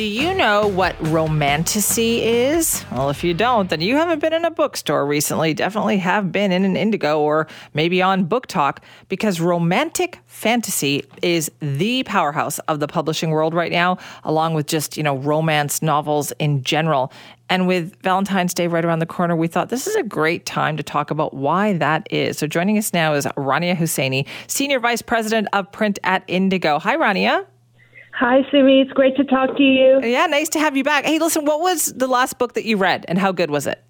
Do you know what romantasy is? Well, if you don't, then you haven't been in a bookstore recently. Definitely have been in an Indigo or maybe on BookTok because romantic fantasy is the powerhouse of the publishing world right now, along with just, you know, romance novels in general. And with Valentine's Day right around the corner, we thought this is a great time to talk about why that is. So joining us now is Rania Husseini, Senior Vice President of Print at Indigo. Hi, Rania. Hi, Simi. It's great to talk to you. Yeah, nice to have you back. Hey, listen, what was the last book that you read and how good was it?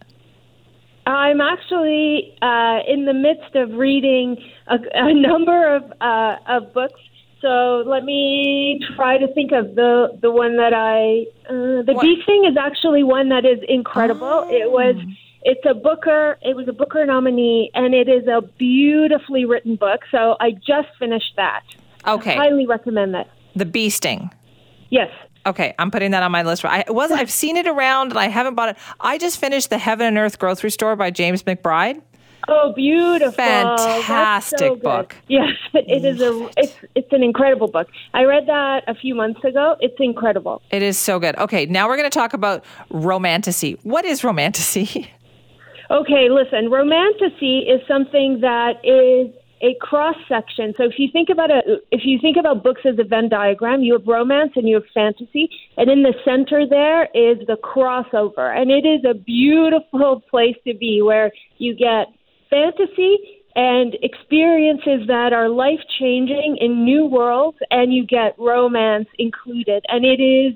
I'm actually uh, in the midst of reading a, a number of, uh, of books. So let me try to think of the the one that I uh, the what? Bee Sting is actually one that is incredible. Oh. It was it's a Booker it was a Booker nominee and it is a beautifully written book. So I just finished that. Okay, I highly recommend that. The bee sting. Yes. Okay, I'm putting that on my list. I was I've seen it around and I haven't bought it. I just finished The Heaven and Earth Grocery Store by James McBride. Oh, beautiful! Fantastic so book. Yes, it is a it's it's an incredible book. I read that a few months ago. It's incredible. It is so good. Okay, now we're going to talk about romantasy. What is romantasy? Okay, listen, romantasy is something that is a cross section. So if you think about a, if you think about books as a Venn diagram, you have romance and you have fantasy, and in the center there is the crossover, and it is a beautiful place to be where you get fantasy and experiences that are life changing in new worlds, and you get romance included, and it is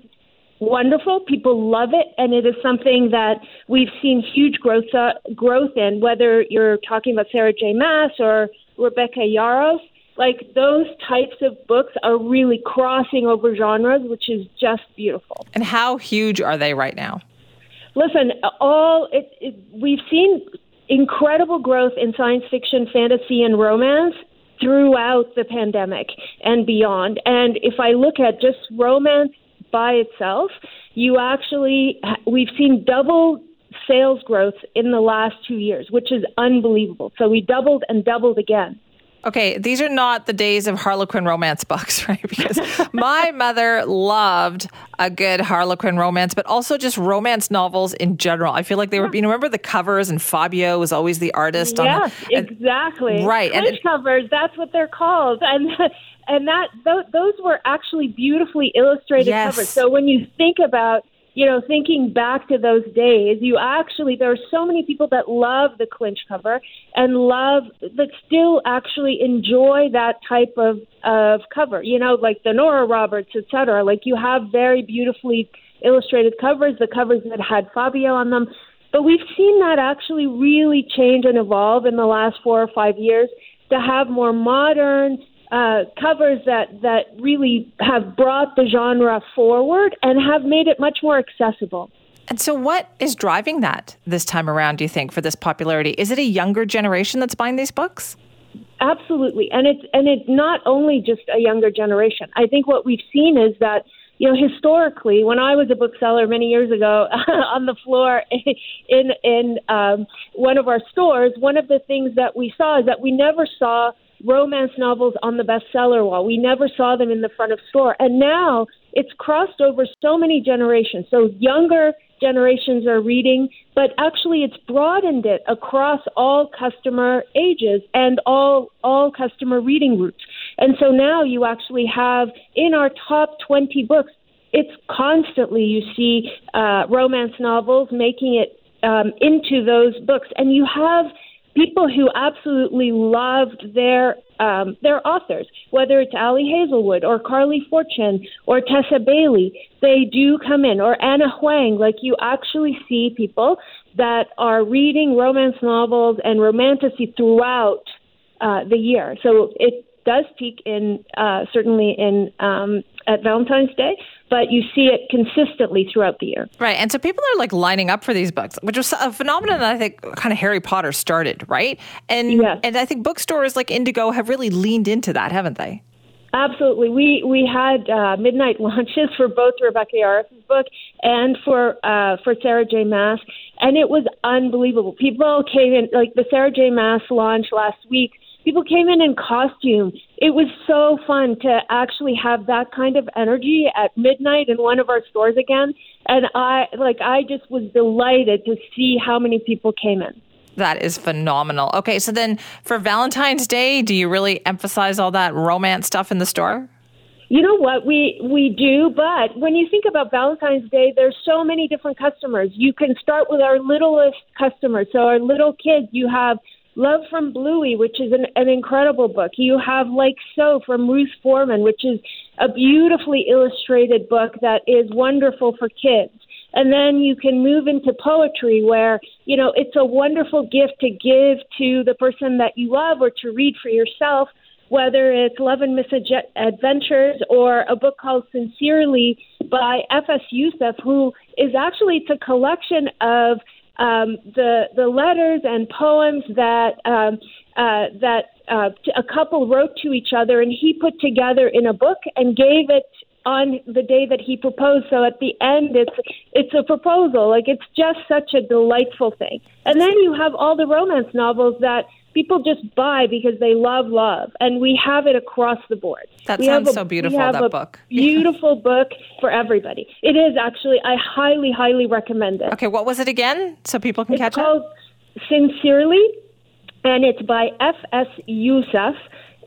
wonderful. People love it, and it is something that we've seen huge growth uh, growth in. Whether you're talking about Sarah J. Maas or Rebecca Yarros. Like those types of books are really crossing over genres, which is just beautiful. And how huge are they right now? Listen, all it, it, we've seen incredible growth in science fiction, fantasy, and romance throughout the pandemic and beyond. And if I look at just romance by itself, you actually we've seen double sales growth in the last two years, which is unbelievable. So we doubled and doubled again. Okay, these are not the days of Harlequin romance books, right? Because my mother loved a good Harlequin romance, but also just romance novels in general. I feel like they were, you know, remember the covers and Fabio was always the artist yes, on the, exactly. Right. and it, covers, that's what they're called. And and that those were actually beautifully illustrated yes. covers. So when you think about you know, thinking back to those days, you actually, there are so many people that love the clinch cover and love, that still actually enjoy that type of, of cover, you know, like the Nora Roberts, et cetera. Like you have very beautifully illustrated covers, the covers that had Fabio on them. But we've seen that actually really change and evolve in the last four or five years to have more modern, uh, covers that that really have brought the genre forward and have made it much more accessible. And so, what is driving that this time around? Do you think for this popularity? Is it a younger generation that's buying these books? Absolutely, and it's and it's not only just a younger generation. I think what we've seen is that you know historically, when I was a bookseller many years ago on the floor in in um, one of our stores, one of the things that we saw is that we never saw romance novels on the bestseller wall. We never saw them in the front of store. And now it's crossed over so many generations. So younger generations are reading, but actually it's broadened it across all customer ages and all all customer reading groups. And so now you actually have in our top 20 books, it's constantly you see uh, romance novels making it um, into those books, and you have people who absolutely loved their um, their authors, whether it's Ali Hazelwood or Carly Fortune or Tessa Bailey, they do come in, or Ana Huang. Like you actually see people that are reading romance novels and romantasy throughout uh, the year. So it does peak in uh, certainly in um, at Valentine's Day, but you see it consistently throughout the year. Right. And so people are like lining up for these books, which was a phenomenon that I think kind of Harry Potter started, right? And yes. and I think bookstores like Indigo have really leaned into that, haven't they? Absolutely. We we had uh, midnight launches for both Rebecca Yarros's book and for uh, for Sarah J. Maas, and it was unbelievable. People came in like the Sarah J. Maas launch last week people came in in costume. It was so fun to actually have that kind of energy at midnight in one of our stores again. And I like I just was delighted to see how many people came in. That is phenomenal. Okay, so then for Valentine's Day, do you really emphasize all that romance stuff in the store? You know what we we do, but when you think about Valentine's Day, there's so many different customers. You can start with our littlest customers. So our little kids, you have Love from Bluey, which is an, an incredible book. You have Like So from Ruth Forman, which is a beautifully illustrated book that is wonderful for kids. And then you can move into poetry where, you know, it's a wonderful gift to give to the person that you love or to read for yourself, whether it's Love and Misadventures or a book called Sincerely by F.S. Yousaf, who is actually, it's a collection of um, the the letters and poems that um, uh, that uh, a couple wrote to each other, and he put together in a book and gave it on the day that he proposed. So at the end, it's it's a proposal. Like it's just such a delightful thing. And then you have all the romance novels that people just buy because they love love, and we have it across the board. That we sounds a, so beautiful. That book, beautiful book for everybody. It is actually. I highly, highly recommend it. Okay, what was it again, so people can it's catch called it? Sincerely, and it's by F. S. Yousaf,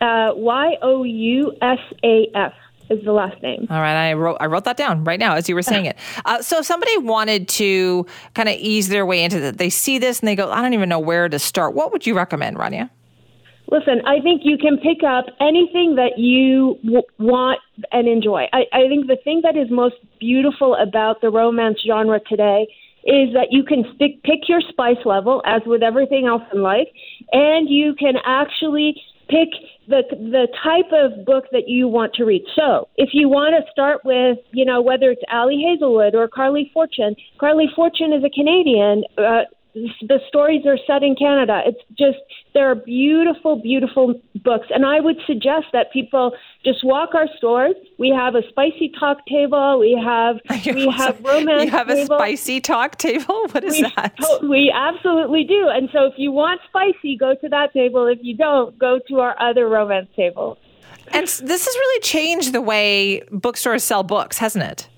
uh, Y O U S A F is the last name. All right, I wrote I wrote that down right now as you were saying it. Uh, so if somebody wanted to kind of ease their way into it, they see this and they go, I don't even know where to start. What would you recommend, Rania? Listen, I think you can pick up anything that you w- want and enjoy. I, I think the thing that is most beautiful about the romance genre today is that you can stick, pick your spice level, as with everything else in life, and you can actually pick the the type of book that you want to read. So, if you want to start with, you know, whether it's Ali Hazelwood or Carly Fortune, Carly Fortune is a Canadian. Uh, the stories are set in Canada. It's just there are beautiful, beautiful books, and I would suggest that people just walk our stores. We have a spicy talk table. We have we have romance. You have table. a spicy talk table. What is we, that? Oh, we absolutely do. And so, if you want spicy, go to that table. If you don't, go to our other romance table. And this has really changed the way bookstores sell books, hasn't it?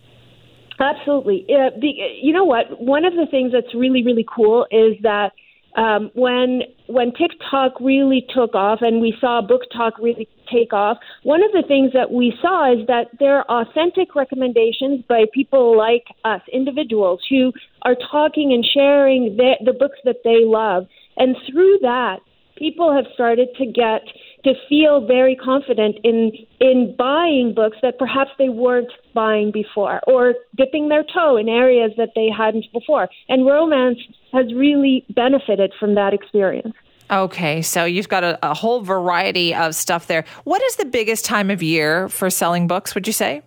Absolutely. Uh, you know what? One of the things that's really, really cool is that um, when when TikTok really took off and we saw BookTok really take off, one of the things that we saw is that there are authentic recommendations by people like us, individuals who are talking and sharing the, the books that they love, and through that, people have started to get to feel very confident in in buying books that perhaps they weren't buying before or dipping their toe in areas that they hadn't before and romance has really benefited from that experience Okay, so you've got a, a whole variety of stuff there. What is the biggest time of year for selling books, would you say?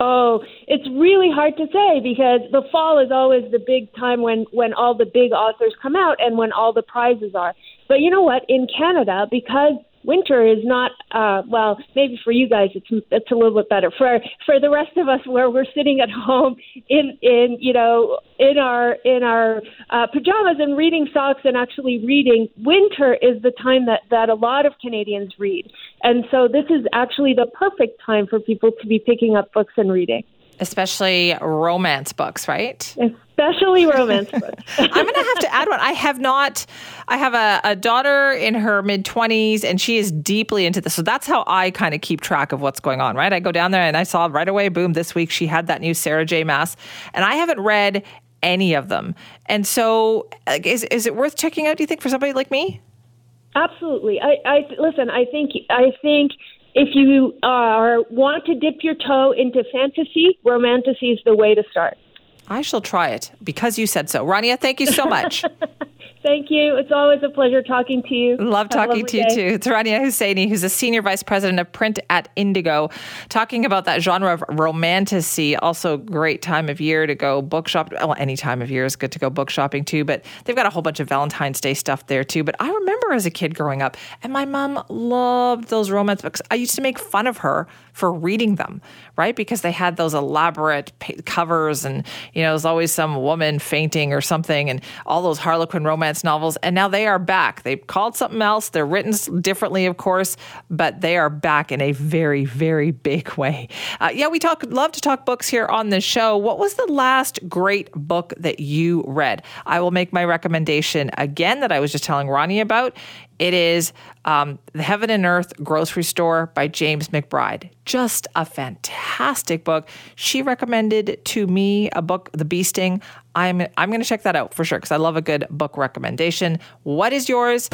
Oh, it's really hard to say because the fall is always the big time when when all the big authors come out and when all the prizes are. But you know what? In Canada, because winter is not uh well maybe for you guys it's it's a little bit better. For for the rest of us where we're sitting at home in in you know in our in our uh, pajamas and reading socks and actually reading winter is the time that that a lot of Canadians read. And so this is actually the perfect time for people to be picking up books and reading especially romance books, right? Especially romance books. I'm going to have to add one. I have not, I have a, a daughter in her mid 20s and she is deeply into this. So that's how I kind of keep track of what's going on, right? I go down there and I saw right away, boom, this week she had that new Sarah J. Maas. And I haven't read any of them. And so, is is it worth checking out? Do you think for somebody like me? Absolutely. I, I listen. I think I think if you are want to dip your toe into fantasy, romantasy is the way to start. I shall try it because you said so. Rania, thank you so much. Thank you. It's always a pleasure talking to you. Love talking to you day. too. It's Rania Husseini, who's a senior vice president of print at Indigo, talking about that genre of romantasy. Also, great time of year to go book shop. Well, any time of year is good to go book shopping too, but they've got a whole bunch of Valentine's Day stuff there too. But I remember as a kid growing up, and my mom loved those romance books. I used to make fun of her for reading them, right? Because they had those elaborate covers, and you know, there's always some woman fainting or something, and all those Harlequin romance novels. And now they are back. They've called something else. They're written differently, of course, but they are back in a very, very big way. Uh, yeah, we talk love to talk books here on the show. What was the last great book that you read? I will make my recommendation again that I was just telling Ronnie about. It is um, The Heaven and Earth Grocery Store by James McBride. Just a fantastic book. She recommended to me a book, The Bee Sting. I'm, I'm going to check that out for sure because I love a good book recommendation. What is yours?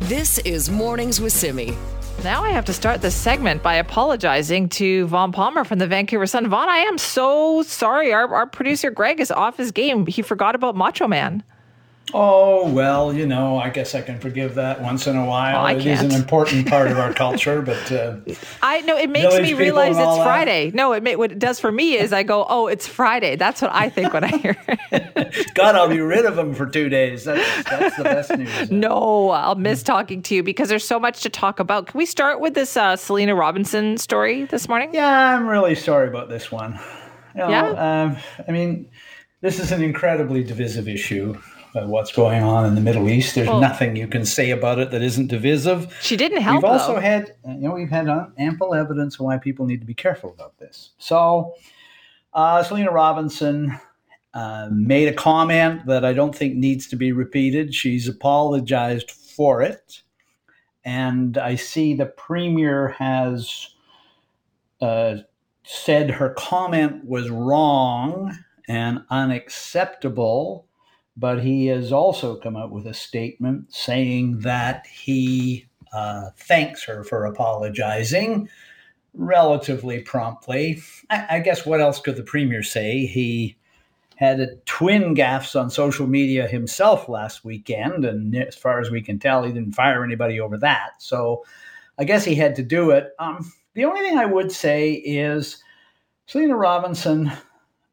This is Mornings with Simi. Now I have to start this segment by apologizing to Vaughn Palmer from the Vancouver Sun. Vaughn, I am so sorry. Our, our producer Greg is off his game. He forgot about Macho Man. Oh, well, you know, I guess I can forgive that once in a while. Oh, it is an important part of our culture, but uh, I know it makes me realize it's Friday. That. No, it may, what it does for me is I go, "Oh, it's Friday." That's what I think when I hear. It. God, I'll be rid of him for two days. That's, that's the best news. No, I'll miss talking to you because there's so much to talk about. Can we start with this uh, Selena Robinson story this morning? Yeah, I'm really sorry about this one. You know, yeah, um, I mean, this is an incredibly divisive issue what's going on in the Middle East. There's well, nothing you can say about it that isn't divisive. She didn't help. We've also had, you know, we've had ample evidence why people need to be careful about this. So, uh, Selena Robinson uh, made a comment that I don't think needs to be repeated. She's apologized for it, and I see the premier has uh, said her comment was wrong and unacceptable but he has also come out with a statement saying that he uh, thanks her for apologizing relatively promptly. I, I, guess what else could the premier say? He had a twin gaffes on social media himself last weekend, and as far as we can tell, he didn't fire anybody over that. So I guess he had to do it. Um, the only thing I would say is Selena Robinson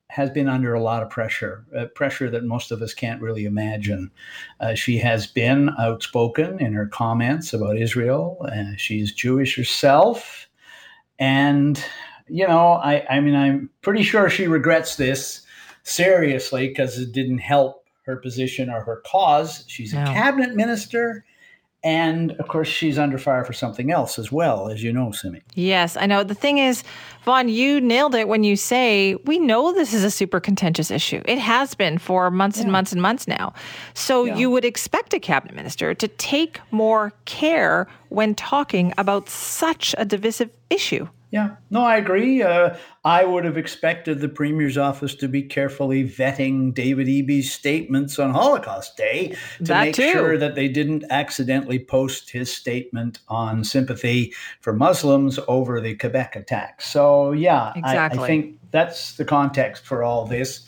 has been under a lot of pressure, uh, pressure that most of us can't really imagine. Uh, she has been outspoken in her comments about Israel. Uh, she's Jewish herself. And, you know, I, I mean, I'm pretty sure she regrets this seriously because it didn't help her position or her cause. She's a cabinet minister and of course, she's under fire for something else as well, as you know, Simi. Yes, I know. The thing is, Vaughn, you nailed it when you say we know this is a super contentious issue. It has been for months yeah. and months and months now. So yeah. you would expect a cabinet minister to take more care when talking about such a divisive issue. Yeah, no, I agree. Uh, I would have expected the Premier's office to be carefully vetting David Eby's statements on Holocaust Day to that make too. sure that they didn't accidentally post his statement on sympathy for Muslims over the Quebec attack. So, yeah, exactly. I, I think that's the context for all this.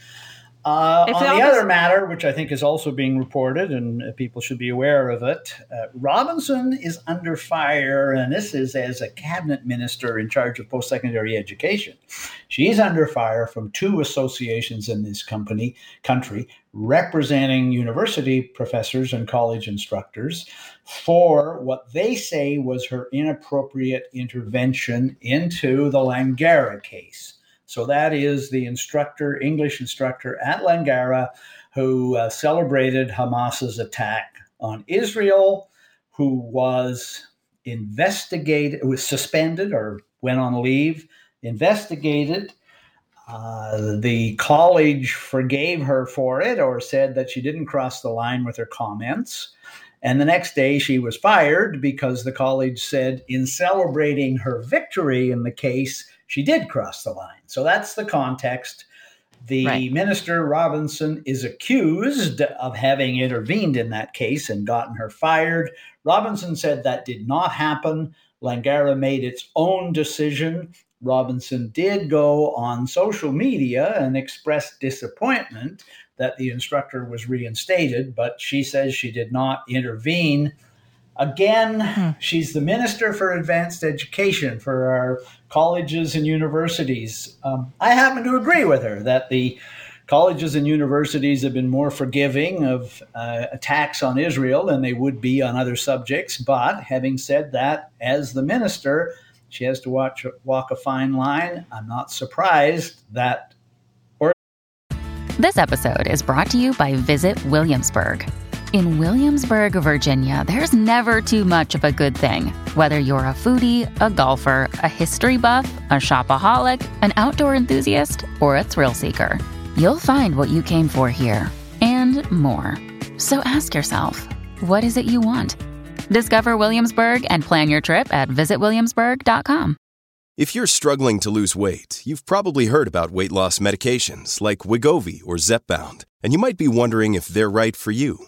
Uh, on the other matter, which I think is also being reported, and people should be aware of it, uh, Robinson is under fire, and this is as a cabinet minister in charge of post secondary education. She's under fire from two associations in this company country representing university professors and college instructors for what they say was her inappropriate intervention into the Langara case. So that is the instructor, English instructor at Langara, who uh, celebrated Hamas's attack on Israel, who was investigated, was suspended or went on leave, investigated. Uh, the college forgave her for it or said that she didn't cross the line with her comments. And the next day she was fired because the college said, in celebrating her victory in the case, she did cross the line. So that's the context. The Right. minister, Robinson, is accused of having intervened in that case and gotten her fired. Robinson said that did not happen. Langara made its own decision. Robinson did go on social media and express disappointment that the instructor was reinstated, but she says she did not intervene. Again, she's the Minister for Advanced Education for our colleges and universities. Um, I happen to agree with her that the colleges and universities have been more forgiving of uh, attacks on Israel than they would be on other subjects. But having said that, as the minister, she has to watch, walk a fine line. I'm not surprised that This episode is brought to you by Visit Williamsburg. In Williamsburg, Virginia, there's never too much of a good thing. Whether you're a foodie, a golfer, a history buff, a shopaholic, an outdoor enthusiast, or a thrill seeker, you'll find what you came for here and more. So ask yourself, what is it you want? Discover Williamsburg and plan your trip at visitwilliamsburg.com. If you're struggling to lose weight, you've probably heard about weight loss medications like Wegovy or Zepbound, and you might be wondering if they're right for you.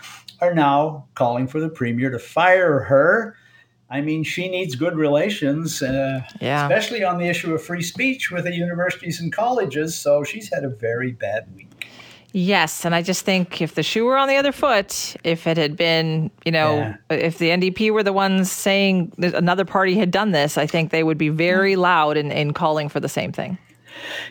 are now calling for the premier to fire her. I mean, she needs good relations, uh, Yeah. especially on the issue of free speech with the universities and colleges. So she's had a very bad week. Yes, and I just think if the shoe were on the other foot, if it had been, you know, Yeah. if the NDP were the ones saying another party had done this, I think they would be very loud in, in calling for the same thing.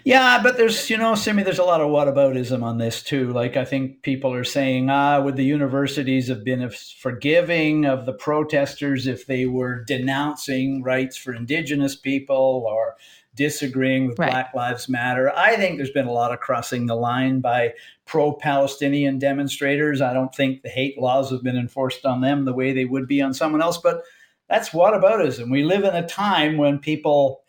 Yeah, but there's, you know, Simi, there's a lot of whataboutism on this too. Like, I think people are saying, ah, would the universities have been forgiving of the protesters if they were denouncing rights for indigenous people or disagreeing with Right. Black Lives Matter? I think there's been a lot of crossing the line by pro Palestinian demonstrators. I don't think the hate laws have been enforced on them the way they would be on someone else, but that's whataboutism. We live in a time when people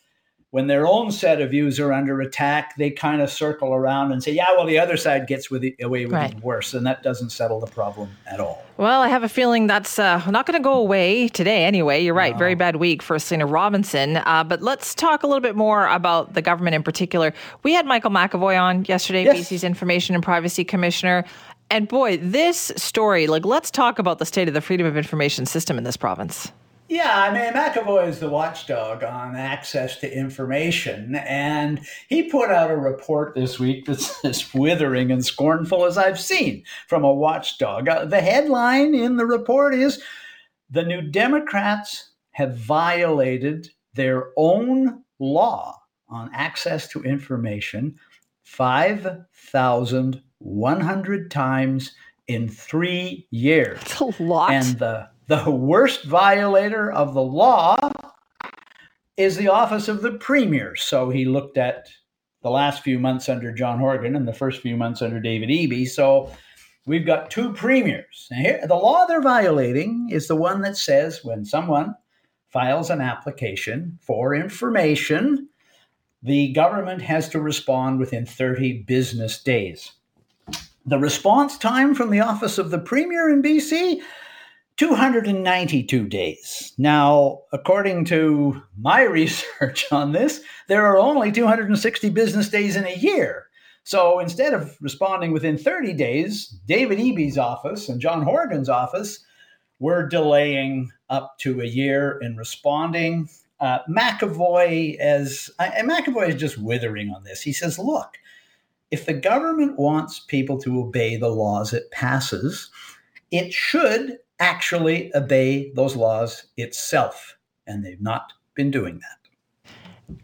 when their own set of views are under attack, they kind of circle around and say, "Yeah, well, the other side gets with it, away with Right. it worse," and that doesn't settle the problem at all. Well, I have a feeling that's uh, not going to go away today anyway. You're right. Very bad week for Selena Robinson. Uh, but let's talk a little bit more about the government in particular. We had Michael McEvoy on yesterday, Yes. BC's Information and Privacy Commissioner. And boy, this story, like, let's talk about the state of the freedom of information system in this province. Yeah, I mean, McEvoy is the watchdog on access to information, and he put out a report this week that's as withering and scornful as I've seen from a watchdog. Uh, the headline in the report is The New Democrats have violated their own law on access to information 5,100 times in three years. It's a lot. And the, the worst violator of the law is the office of the premier. So he looked at the last few months under John Horgan and the first few months under David Eby. So we've got two premiers. Now here, the law they're violating is the one that says when someone files an application for information, the government has to respond within 30 business days. The response time from the office of the premier in BC 292 days. Now, according to my research on this, there are only 260 business days in a year. So instead of responding within 30 days, David Eby's office and John Horgan's office were delaying up to a year in responding. Uh, McEvoy, as and McEvoy is just withering on this. He says, "Look, if the government wants people to obey the laws it passes, it should actually obey those laws itself. And they've not been doing that.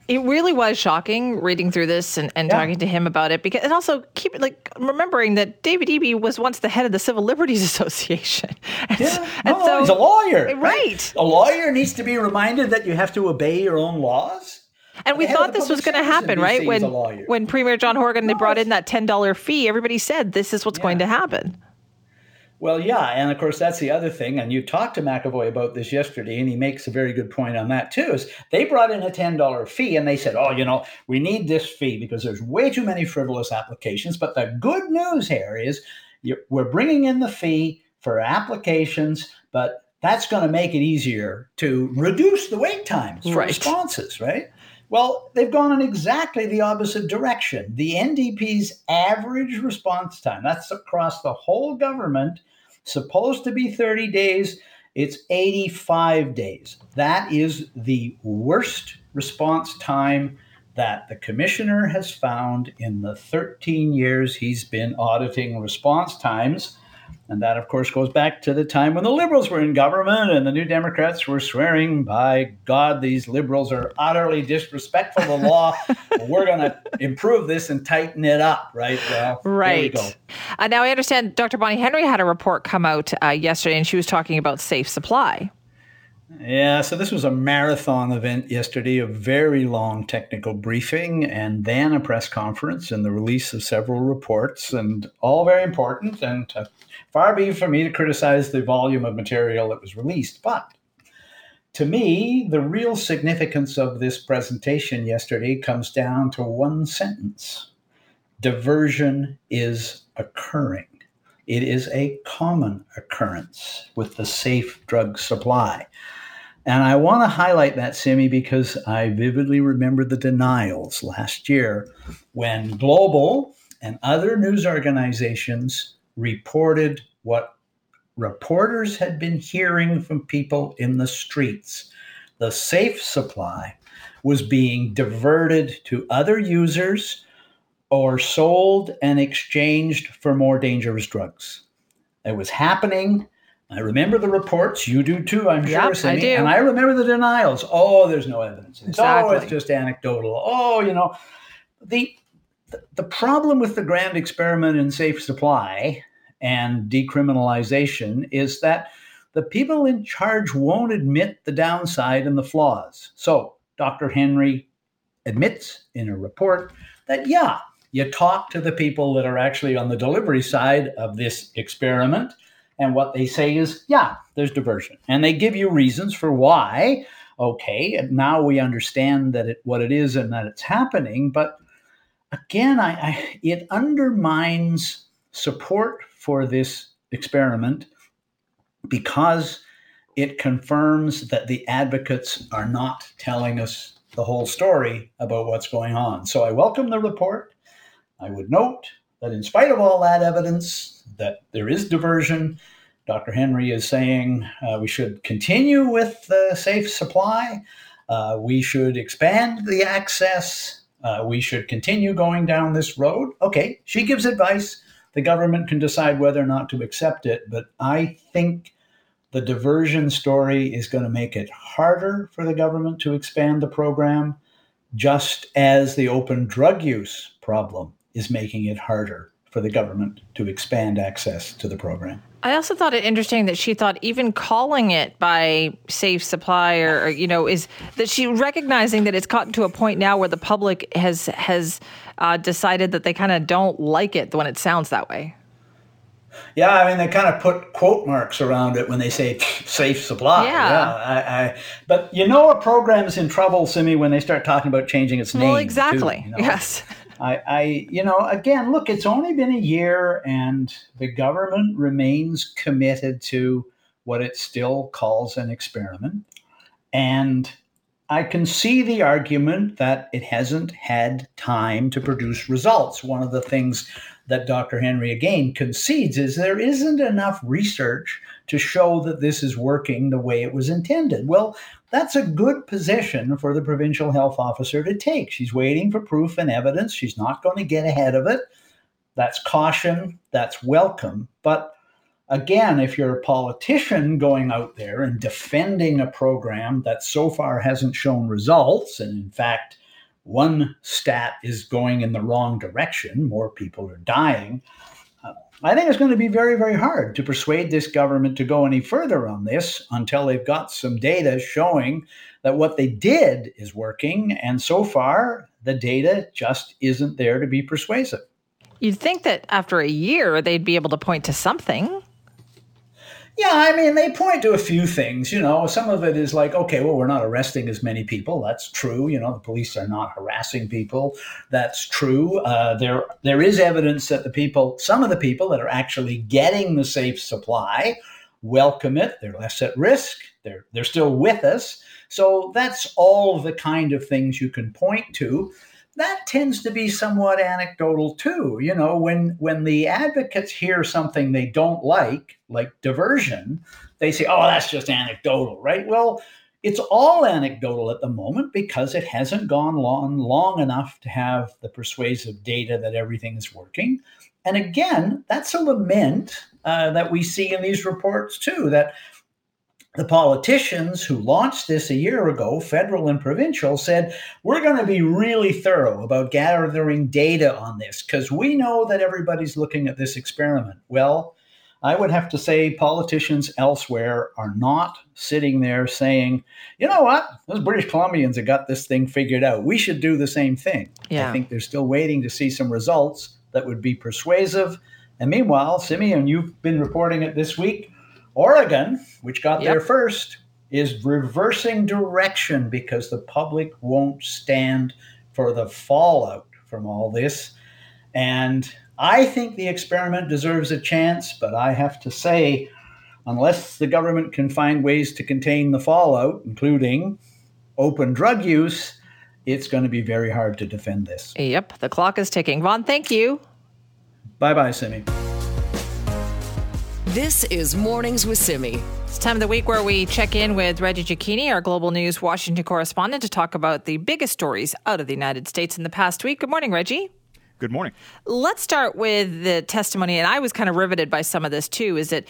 It really was shocking reading through this and, and Yeah. talking to him about it because and also keep like remembering that David Eby was once the head of the Civil Liberties Association. And, Yeah, and no, he's a lawyer. Right. A lawyer needs to be reminded that you have to obey your own laws. And we thought this was going to happen, right? When when Premier John Horgan they brought in that ten dollar fee, everybody said this is what's going to happen. Well, yeah, and of course that's the other thing. And you talked to McEvoy about this yesterday, and he makes a very good point on that too. Is they brought in a ten dollar fee, and they said, "Oh, you know, we need this fee because there's way too many frivolous applications." But the good news here is we're bringing in the fee for applications, but that's going to make it easier to reduce the wait times for right. responses, right? Well, they've gone in exactly the opposite direction. The NDP's average response time, that's across the whole government, supposed to be 30 days. It's 85 days. That is the worst response time that the commissioner has found in the 13 years he's been auditing response times. And that, of course, goes back to the time when the Liberals were in government and the New Democrats were swearing, by God, these Liberals are utterly disrespectful of the law. we're going to improve this and tighten it up, right? Well, right. Uh, now, I understand Dr. Bonnie Henry had a report come out uh, yesterday, and she was talking about safe supply. Yeah, so this was a marathon event yesterday, a very long technical briefing, and then a press conference and the release of several reports, and all very important. And uh, far be it for me to criticize the volume of material that was released, but to me, the real significance of this presentation yesterday comes down to one sentence diversion is occurring. It is a common occurrence with the safe drug supply. And I want to highlight that, Simi, because I vividly remember the denials last year when Global and other news organizations reported what reporters had been hearing from people in the streets. The safe supply was being diverted to other users or sold and exchanged for more dangerous drugs. It was happening I remember the reports. You do too, I'm yep, sure, Simi. I do. And I remember the denials. Oh, there's no evidence. Exactly. Oh, it's just anecdotal. Oh, you know, the the problem with the grand experiment in safe supply and decriminalization is that the people in charge won't admit the downside and the flaws. So, Dr. Henry admits in a report that, yeah, you talk to the people that are actually on the delivery side of this experiment and what they say is, yeah, there's diversion. And they give you reasons for why. Okay, now we understand that it what it is and that it's happening. But again, I, I it undermines support for this experiment because it confirms that the advocates are not telling us the whole story about what's going on. So I welcome the report. I would note that in spite of all that evidence that there is diversion, Dr. Henry is saying uh, we should continue with the safe supply. Uh, we should expand the access. Uh, we should continue going down this road. Okay, she gives advice. The government can decide whether or not to accept it. But I think the diversion story is going to make it harder for the government to expand the program, just as the open drug use problem is making it harder for the government to expand access to the program. I also thought it interesting that she thought even calling it by safe supply or, or, you know is that she recognizing that it's gotten to a point now where the public has has uh, decided that they kind of don't like it when it sounds that way. Yeah, I mean they kind of put quote marks around it when they say safe supply. Yeah, yeah I, I, but you know a program's in trouble, Simi, when they start talking about changing its name. Well, exactly. Too, you know? Yes. I, I, you know, again, look, it's only been a year, and the government remains committed to what it still calls an experiment. And I can see the argument that it hasn't had time to produce results. One of the things that Dr. Henry again concedes is there isn't enough research to show that this is working the way it was intended. Well, that's a good position for the provincial health officer to take. She's waiting for proof and evidence. She's not going to get ahead of it. That's caution, that's welcome. But again, if you're a politician going out there and defending a program that so far hasn't shown results, and in fact, one stat is going in the wrong direction, more people are dying. I think it's going to be very, very hard to persuade this government to go any further on this until they've got some data showing that what they did is working. And so far, the data just isn't there to be persuasive. You'd think that after a year, they'd be able to point to something. Yeah, I mean, they point to a few things. You know, some of it is like, okay, well, we're not arresting as many people. That's true. You know, the police are not harassing people. That's true. Uh, there, there is evidence that the people, some of the people that are actually getting the safe supply, welcome it. They're less at risk. They're they're still with us. So that's all the kind of things you can point to that tends to be somewhat anecdotal too. You know, when when the advocates hear something they don't like, like diversion, they say, "Oh, that's just anecdotal," right? Well, it's all anecdotal at the moment because it hasn't gone long long enough to have the persuasive data that everything is working. And again, that's a lament uh, that we see in these reports too. That the politicians who launched this a year ago, federal and provincial, said, We're going to be really thorough about gathering data on this because we know that everybody's looking at this experiment. Well, I would have to say politicians elsewhere are not sitting there saying, you know what, those British Columbians have got this thing figured out. We should do the same thing. Yeah. I think they're still waiting to see some results that would be persuasive. And meanwhile, Simeon, you've been reporting it this week Oregon, which got yep. there first, is reversing direction because the public won't stand for the fallout from all this. And I think the experiment deserves a chance, but I have to say, unless the government can find ways to contain the fallout, including open drug use, it's going to be very hard to defend this. Yep, the clock is ticking. Vaughn, thank you. Bye bye, Simi. This is Mornings with Simi. It's time of the week where we check in with Reggie Cecchini, our Global News Washington correspondent, to talk about the biggest stories out of the United States in the past week. Good morning, Reggie. Good morning. Let's start with the testimony, and I was kind of riveted by some of this too. Is that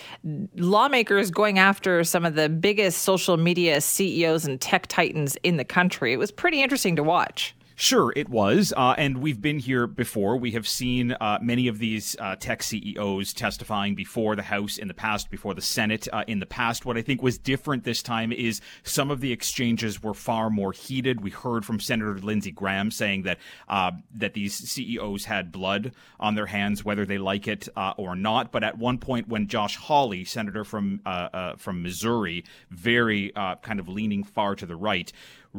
lawmakers going after some of the biggest social media CEOs and tech titans in the country? It was pretty interesting to watch. Sure, it was. Uh, and we've been here before. We have seen uh, many of these uh, tech CEOs testifying before the House in the past, before the Senate uh, in the past. What I think was different this time is some of the exchanges were far more heated. We heard from Senator Lindsey Graham saying that uh, that these CEOs had blood on their hands, whether they like it uh, or not. But at one point, when Josh Hawley, senator from from Missouri, very kind of leaning far to the right,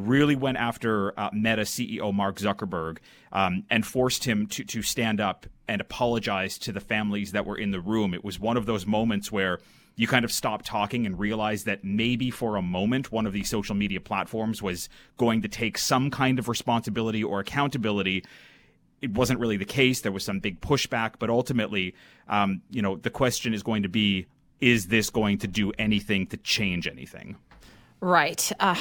really went after uh, Meta CEO Mark Zuckerberg um, and forced him to to stand up and apologize to the families that were in the room. It was one of those moments where you kind of stop talking and realize that maybe for a moment one of these social media platforms was going to take some kind of responsibility or accountability. It wasn't really the case. There was some big pushback, but ultimately, um, you know, the question is going to be: Is this going to do anything to change anything? Right. Uh,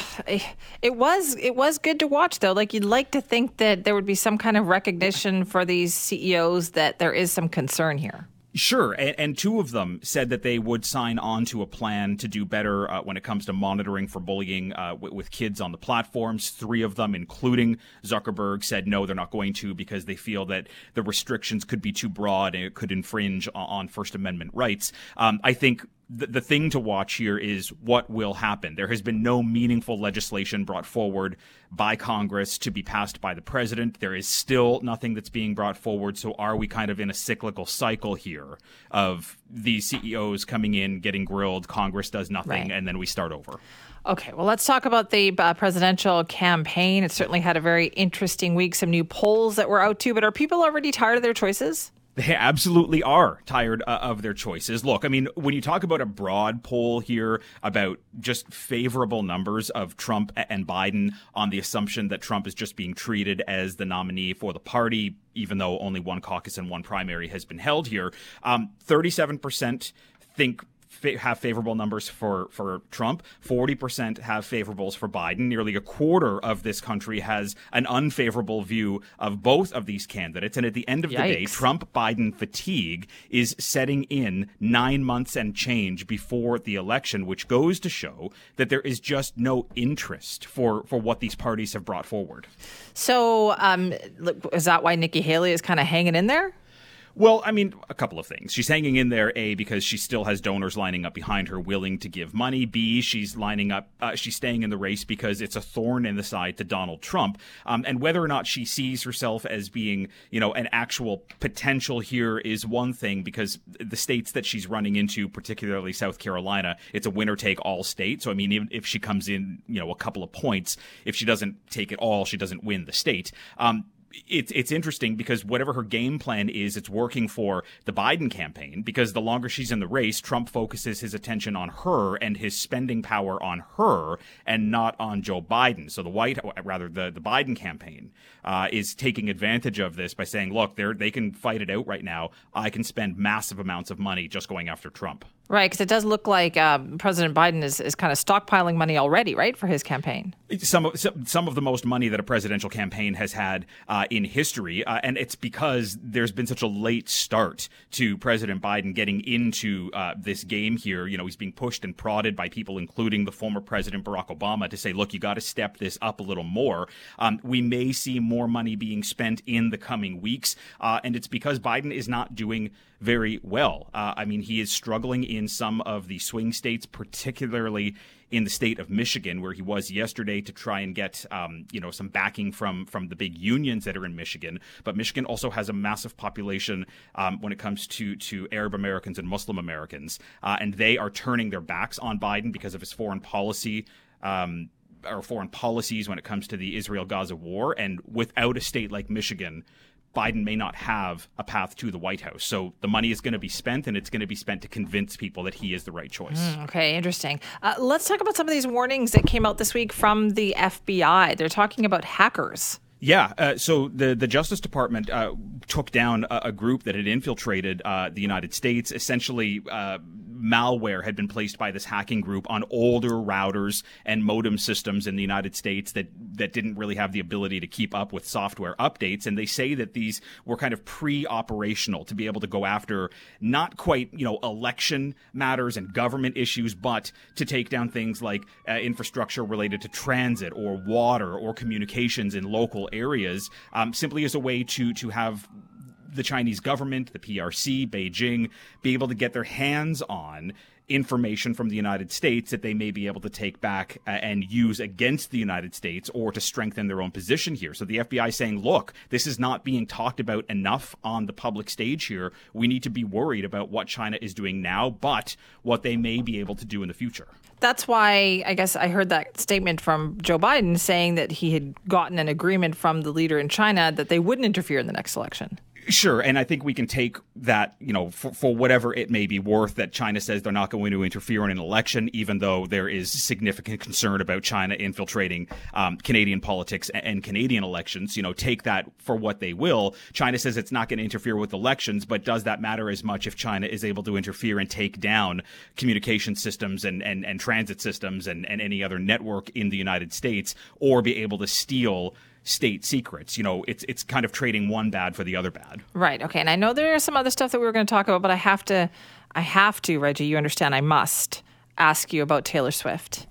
it was it was good to watch though. Like you'd like to think that there would be some kind of recognition for these CEOs that there is some concern here. Sure, and, and, two of them said that they would sign on to a plan to do better uh, when it comes to monitoring for bullying uh, w- with kids on the platforms. Three of them, including Zuckerberg, said no, they're not going to because they feel that the restrictions could be too broad and it could infringe on, on First Amendment rights. Um, I think the, the thing to watch here is what will happen. There has been no meaningful legislation brought forward by Congress to be passed by the president. There is still nothing that's being brought forward. So are we kind of in a cyclical cycle here of these CEOs coming in, getting grilled, Congress does nothing, right. and then we start over? Okay, well, let's talk about the uh, presidential campaign. It certainly had a very interesting week, some new polls that were out too, but are people already tired of their choices? They absolutely are tired uh, of their choices. Look, I mean, when you talk about a broad poll here about just favorable numbers of Trump and Biden on the assumption that Trump is just being treated as the nominee for the party, even though only one caucus and one primary has been held here, um, 37% think fa- have favorable numbers for for Trump. Forty percent have favorables for Biden. Nearly a quarter of this country has an unfavorable view of both of these candidates. And at the end of Yikes. the day, Trump Biden fatigue is setting in nine months and change before the election, which goes to show that there is just no interest for for what these parties have brought forward. So, um, is that why Nikki Haley is kind of hanging in there? Well, I mean, a couple of things. She's hanging in there, A, because she still has donors lining up behind her willing to give money. B, she's lining up, uh, she's staying in the race because it's a thorn in the side to Donald Trump. Um, and whether or not she sees herself as being, you know, an actual potential here is one thing because the states that she's running into, particularly South Carolina, it's a winner take all state. So, I mean, even if she comes in, you know, a couple of points, if she doesn't take it all, she doesn't win the state. Um, it's it's interesting because whatever her game plan is, it's working for the Biden campaign. Because the longer she's in the race, Trump focuses his attention on her and his spending power on her, and not on Joe Biden. So the White, rather the the Biden campaign, uh, is taking advantage of this by saying, "Look, they they can fight it out right now. I can spend massive amounts of money just going after Trump." Right, because it does look like um, President Biden is, is kind of stockpiling money already, right, for his campaign. Some of some of the most money that a presidential campaign has had uh, in history, uh, and it's because there's been such a late start to President Biden getting into uh, this game here. You know, he's being pushed and prodded by people, including the former President Barack Obama, to say, "Look, you got to step this up a little more." Um, we may see more money being spent in the coming weeks, uh, and it's because Biden is not doing very well. Uh, I mean, he is struggling in some of the swing states, particularly in the state of Michigan, where he was yesterday to try and get um, you know some backing from from the big unions that are in Michigan. But Michigan also has a massive population um, when it comes to to Arab Americans and Muslim Americans, uh, and they are turning their backs on Biden because of his foreign policy. Um, or foreign policies when it comes to the Israel Gaza war. And without a state like Michigan, Biden may not have a path to the White House. So the money is going to be spent, and it's going to be spent to convince people that he is the right choice. Mm, okay, interesting. Uh, let's talk about some of these warnings that came out this week from the FBI. They're talking about hackers. Yeah. Uh, so the the Justice Department uh, took down a, a, group that had infiltrated uh, the United States. Essentially, uh, malware had been placed by this hacking group on older routers and modem systems in the United States that that didn't really have the ability to keep up with software updates. And they say that these were kind of pre-operational to be able to go after not quite you know election matters and government issues, but to take down things like uh, infrastructure related to transit or water or communications in local areas um, simply as a way to to have the Chinese government, the PRC, Beijing, be able to get their hands on information from the United States that they may be able to take back uh, and use against the United States or to strengthen their own position here. So the FBI saying, look, this is not being talked about enough on the public stage here. We need to be worried about what China is doing now, but what they may be able to do in the future that's why I guess I heard that statement from Joe Biden saying that he had gotten an agreement from the leader in China that they wouldn't interfere in the next election. Sure, and I think we can take that, you know, for, for, whatever it may be worth, that China says they're not going to interfere in an election, even though there is significant concern about China infiltrating um, Canadian politics and, and, Canadian elections. You know, take that for what they will. China says it's not going to interfere with elections, but does that matter as much if China is able to interfere and take down communication systems and, and, and transit systems and, and any other network in the United States, or be able to steal state secrets. You know, it's it's kind of trading one bad for the other bad. Right. Okay. And I know there is some other stuff that we were going to talk about, but I have to, I have to, Reggie. You understand? I must ask you about Taylor Swift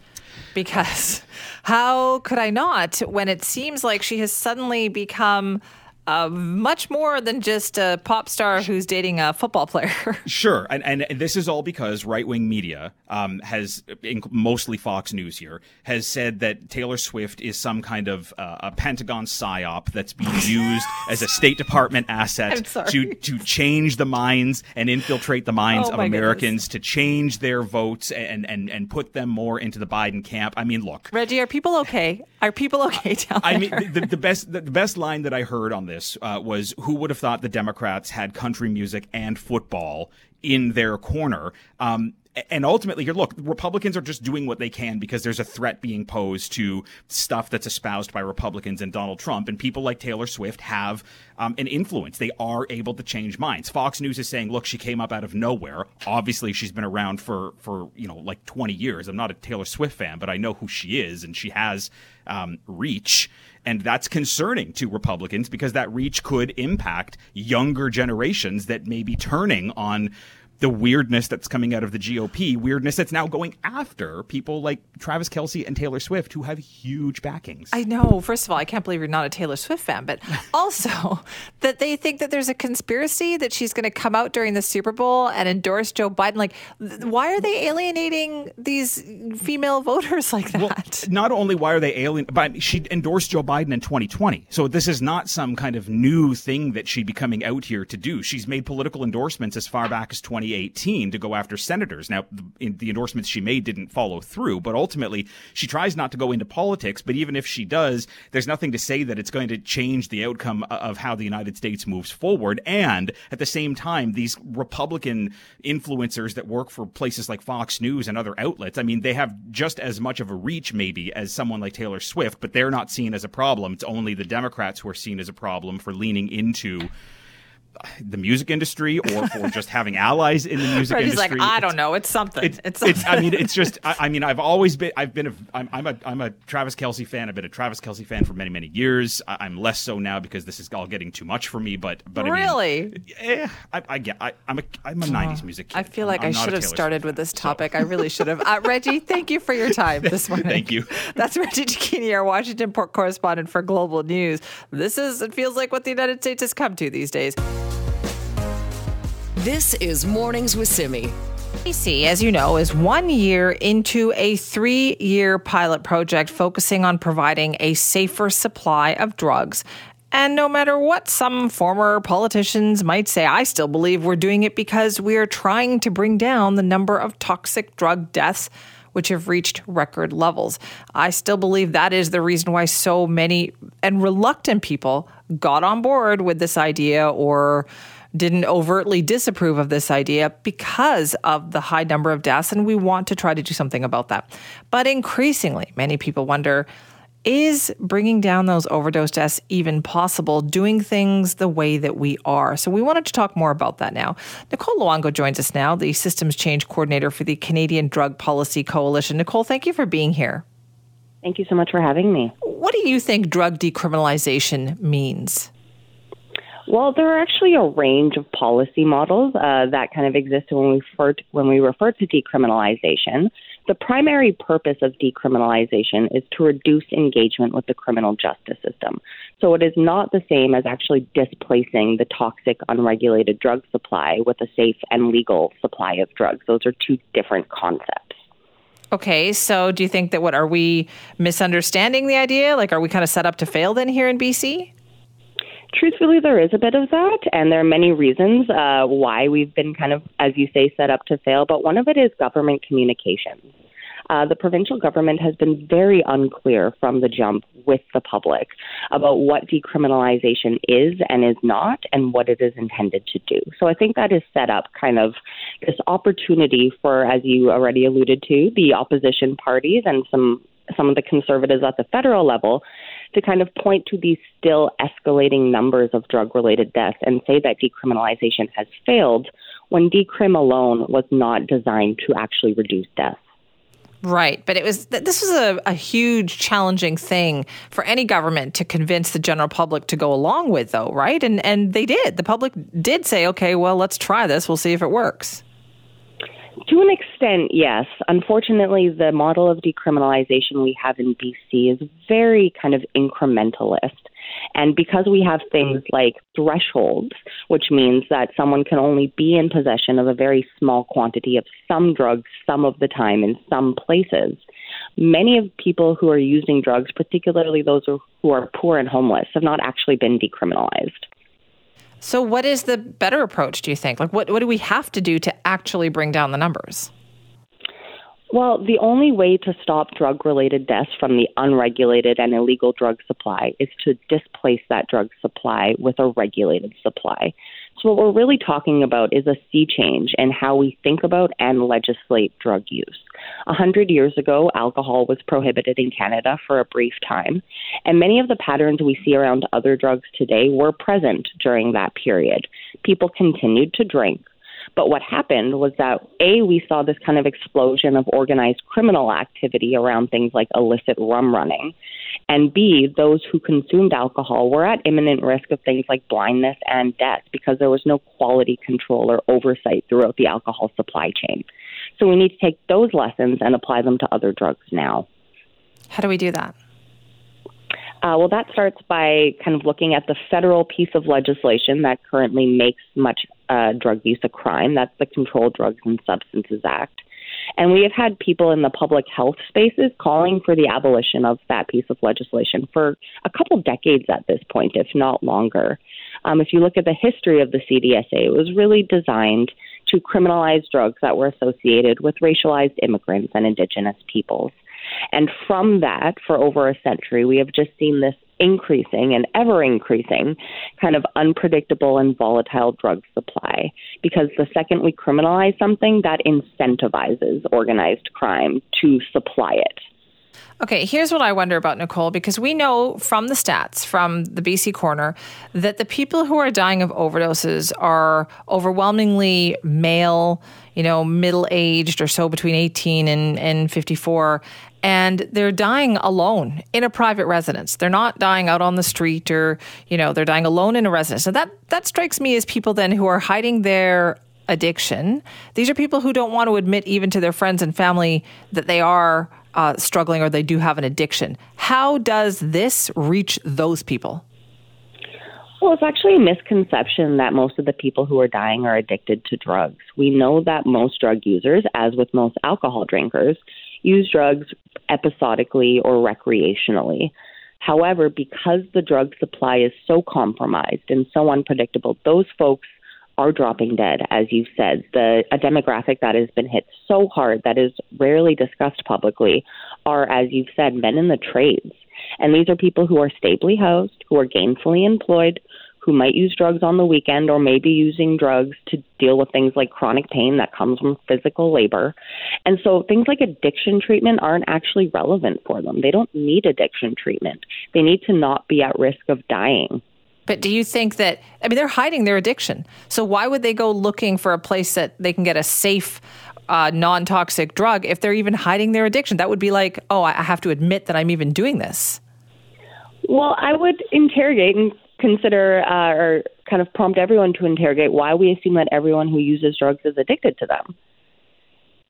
because how could I not when it seems like she has suddenly become uh, much more than just a pop star who's dating a football player. sure, and, and this is all because right wing media um, has, mostly Fox News here, has said that Taylor Swift is some kind of uh, a Pentagon psyop that's being used as a State Department asset to to change the minds and infiltrate the minds oh, of Americans, goodness. to change their votes and, and and put them more into the Biden camp. I mean, look, Reggie, are people okay? Are people okay down there? I mean, the, the best the, the best line that I heard on this this uh, was who would have thought the Democrats had country music and football in their corner. Um, and ultimately here look republicans are just doing what they can because there's a threat being posed to stuff that's espoused by republicans and donald trump and people like taylor swift have um, an influence. They are able to change minds. Fox news is saying look she came up out of nowhere. Obviously she's been around for for you know like 20 years. I'm not a taylor swift fan but i know who she is and she has um, reach and that's concerning to Republicans because that reach could impact younger generations that may be turning on the weirdness that's coming out of the GOP, weirdness that's now going after people like Travis Kelce and Taylor Swift, who have huge backings. I know. First of all, I can't believe you're not a Taylor Swift fan, but also that they think that there's a conspiracy that she's going to come out during the Super Bowl and endorse Joe Biden. Like, why are they alienating these female voters like that? Well, not only why are they alienating, but she endorsed Joe Biden in 2020. So this is not some kind of new thing that she'd be coming out here to do. She's made political endorsements as far back as 2018 to go after senators. Now, the, the endorsements she made didn't follow through, but ultimately she tries not to go into politics. But even if she does, there's nothing to say that it's going to change the outcome of how the United States moves forward. And at the same time, these Republican influencers that work for places like Fox News and other outlets, I mean, they have just as much of a reach maybe as someone like Taylor Swift, but they're not seen as a problem. It's only the Democrats who are seen as a problem for leaning into the music industry or for just having allies in the music Freddie's industry. like, I don't know. It's something. It's, it's, it's, I mean, it's just. I, I, mean, I've always been. I've been a. I'm, I'm, a. I'm a Travis Kelce fan. I've been a Travis Kelce fan for many, many years. I, am less so now because this is all getting too much for me. But, but really, I mean, eh, I, I get. I, am a. I'm a '90s music. Kid. I feel like I'm, i should have started fan, with this so. topic. I really should have. Uh, Reggie, thank you for your time this morning. thank you. That's Reggie Cecchini, our Washington port correspondent for Global News. This is. It feels like what the United States has come to these days. This is Mornings with Simi. BC, as you know, is one year into a three year pilot project focusing on providing a safer supply of drugs. And no matter what some former politicians might say, I still believe we're doing it because we are trying to bring down the number of toxic drug deaths which have reached record levels. I still believe that is the reason why so many and reluctant people got on board with this idea or didn't overtly disapprove of this idea because of the high number of deaths, and we want to try to do something about that. But increasingly, many people wonder is bringing down those overdose deaths even possible, doing things the way that we are? So, we wanted to talk more about that now. Nicole Luongo joins us now, the systems change coordinator for the Canadian Drug Policy Coalition. Nicole, thank you for being here. Thank you so much for having me. What do you think drug decriminalization means? Well, there are actually a range of policy models uh, that kind of exist when we refer to, when we refer to decriminalization. The primary purpose of decriminalization is to reduce engagement with the criminal justice system. So it is not the same as actually displacing the toxic, unregulated drug supply with a safe and legal supply of drugs. Those are two different concepts. Okay, so do you think that what are we misunderstanding the idea? Like, are we kind of set up to fail then here in BC? Truthfully, there is a bit of that, and there are many reasons uh, why we've been kind of, as you say, set up to fail. But one of it is government communications. Uh, the provincial government has been very unclear from the jump with the public about what decriminalization is and is not and what it is intended to do. So I think that is set up kind of this opportunity for, as you already alluded to, the opposition parties and some some of the conservatives at the federal level to kind of point to these still escalating numbers of drug related deaths and say that decriminalization has failed when decrim alone was not designed to actually reduce deaths. Right, but it was this was a, a, huge, challenging thing for any government to convince the general public to go along with, though, right? And and they did. The public did say, "Okay, well, let's try this. We'll see if it works." To an extent, yes. Unfortunately, the model of decriminalization we have in BC is very kind of incrementalist. And because we have things like thresholds, which means that someone can only be in possession of a very small quantity of some drugs some of the time in some places, many of people who are using drugs, particularly those who are poor and homeless, have not actually been decriminalized. So, what is the better approach, do you think? Like, what, what do we have to do to actually bring down the numbers? Well, the only way to stop drug related deaths from the unregulated and illegal drug supply is to displace that drug supply with a regulated supply. So, what we're really talking about is a sea change in how we think about and legislate drug use. A hundred years ago, alcohol was prohibited in Canada for a brief time, and many of the patterns we see around other drugs today were present during that period. People continued to drink, But what happened was that A, we saw this kind of explosion of organized criminal activity around things like illicit rum running. And B, those who consumed alcohol were at imminent risk of things like blindness and death because there was no quality control or oversight throughout the alcohol supply chain. So we need to take those lessons and apply them to other drugs now. How do we do that? Uh, well, that starts by kind of looking at the federal piece of legislation that currently makes much uh, drug use a crime. That's the Controlled Drugs and Substances Act. And we have had people in the public health spaces calling for the abolition of that piece of legislation for a couple decades at this point, if not longer. Um, if you look at the history of the CDSA, it was really designed to criminalize drugs that were associated with racialized immigrants and indigenous peoples. And from that, for over a century, we have just seen this increasing and ever increasing kind of unpredictable and volatile drug supply. Because the second we criminalize something, that incentivizes organized crime to supply it. Okay, here's what I wonder about Nicole because we know from the stats from the BC Coroner that the people who are dying of overdoses are overwhelmingly male, you know, middle aged or so between 18 and, and 54 and they're dying alone in a private residence. They're not dying out on the street or, you know, they're dying alone in a residence. So that that strikes me as people then who are hiding their addiction. These are people who don't want to admit even to their friends and family that they are uh, struggling or they do have an addiction. How does this reach those people? Well, it's actually a misconception that most of the people who are dying are addicted to drugs. We know that most drug users, as with most alcohol drinkers, use drugs episodically or recreationally. However, because the drug supply is so compromised and so unpredictable, those folks are dropping dead, as you've said. The a demographic that has been hit so hard that is rarely discussed publicly are, as you've said, men in the trades. And these are people who are stably housed, who are gainfully employed, who might use drugs on the weekend or maybe using drugs to deal with things like chronic pain that comes from physical labor. And so things like addiction treatment aren't actually relevant for them. They don't need addiction treatment. They need to not be at risk of dying. But do you think that, I mean, they're hiding their addiction. So why would they go looking for a place that they can get a safe, uh, non toxic drug if they're even hiding their addiction? That would be like, oh, I have to admit that I'm even doing this. Well, I would interrogate and consider uh, or kind of prompt everyone to interrogate why we assume that everyone who uses drugs is addicted to them.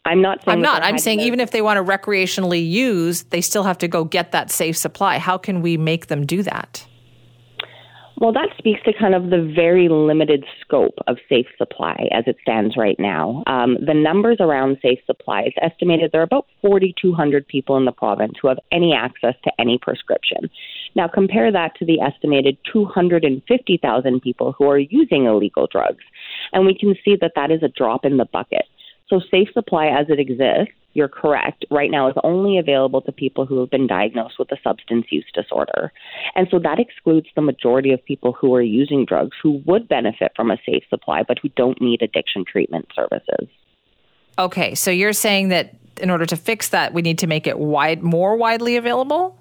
I'm not saying I'm not. I'm saying even if they want to recreationally use, they still have to go get that safe supply. How can we make them do that? Well, that speaks to kind of the very limited scope of safe supply as it stands right now. Um, the numbers around safe supply is estimated there are about 4,200 people in the province who have any access to any prescription. Now, compare that to the estimated 250,000 people who are using illegal drugs. And we can see that that is a drop in the bucket. So, safe supply as it exists, you're correct, right now is only available to people who have been diagnosed with a substance use disorder. And so that excludes the majority of people who are using drugs who would benefit from a safe supply, but who don't need addiction treatment services. Okay, so you're saying that in order to fix that, we need to make it wide, more widely available?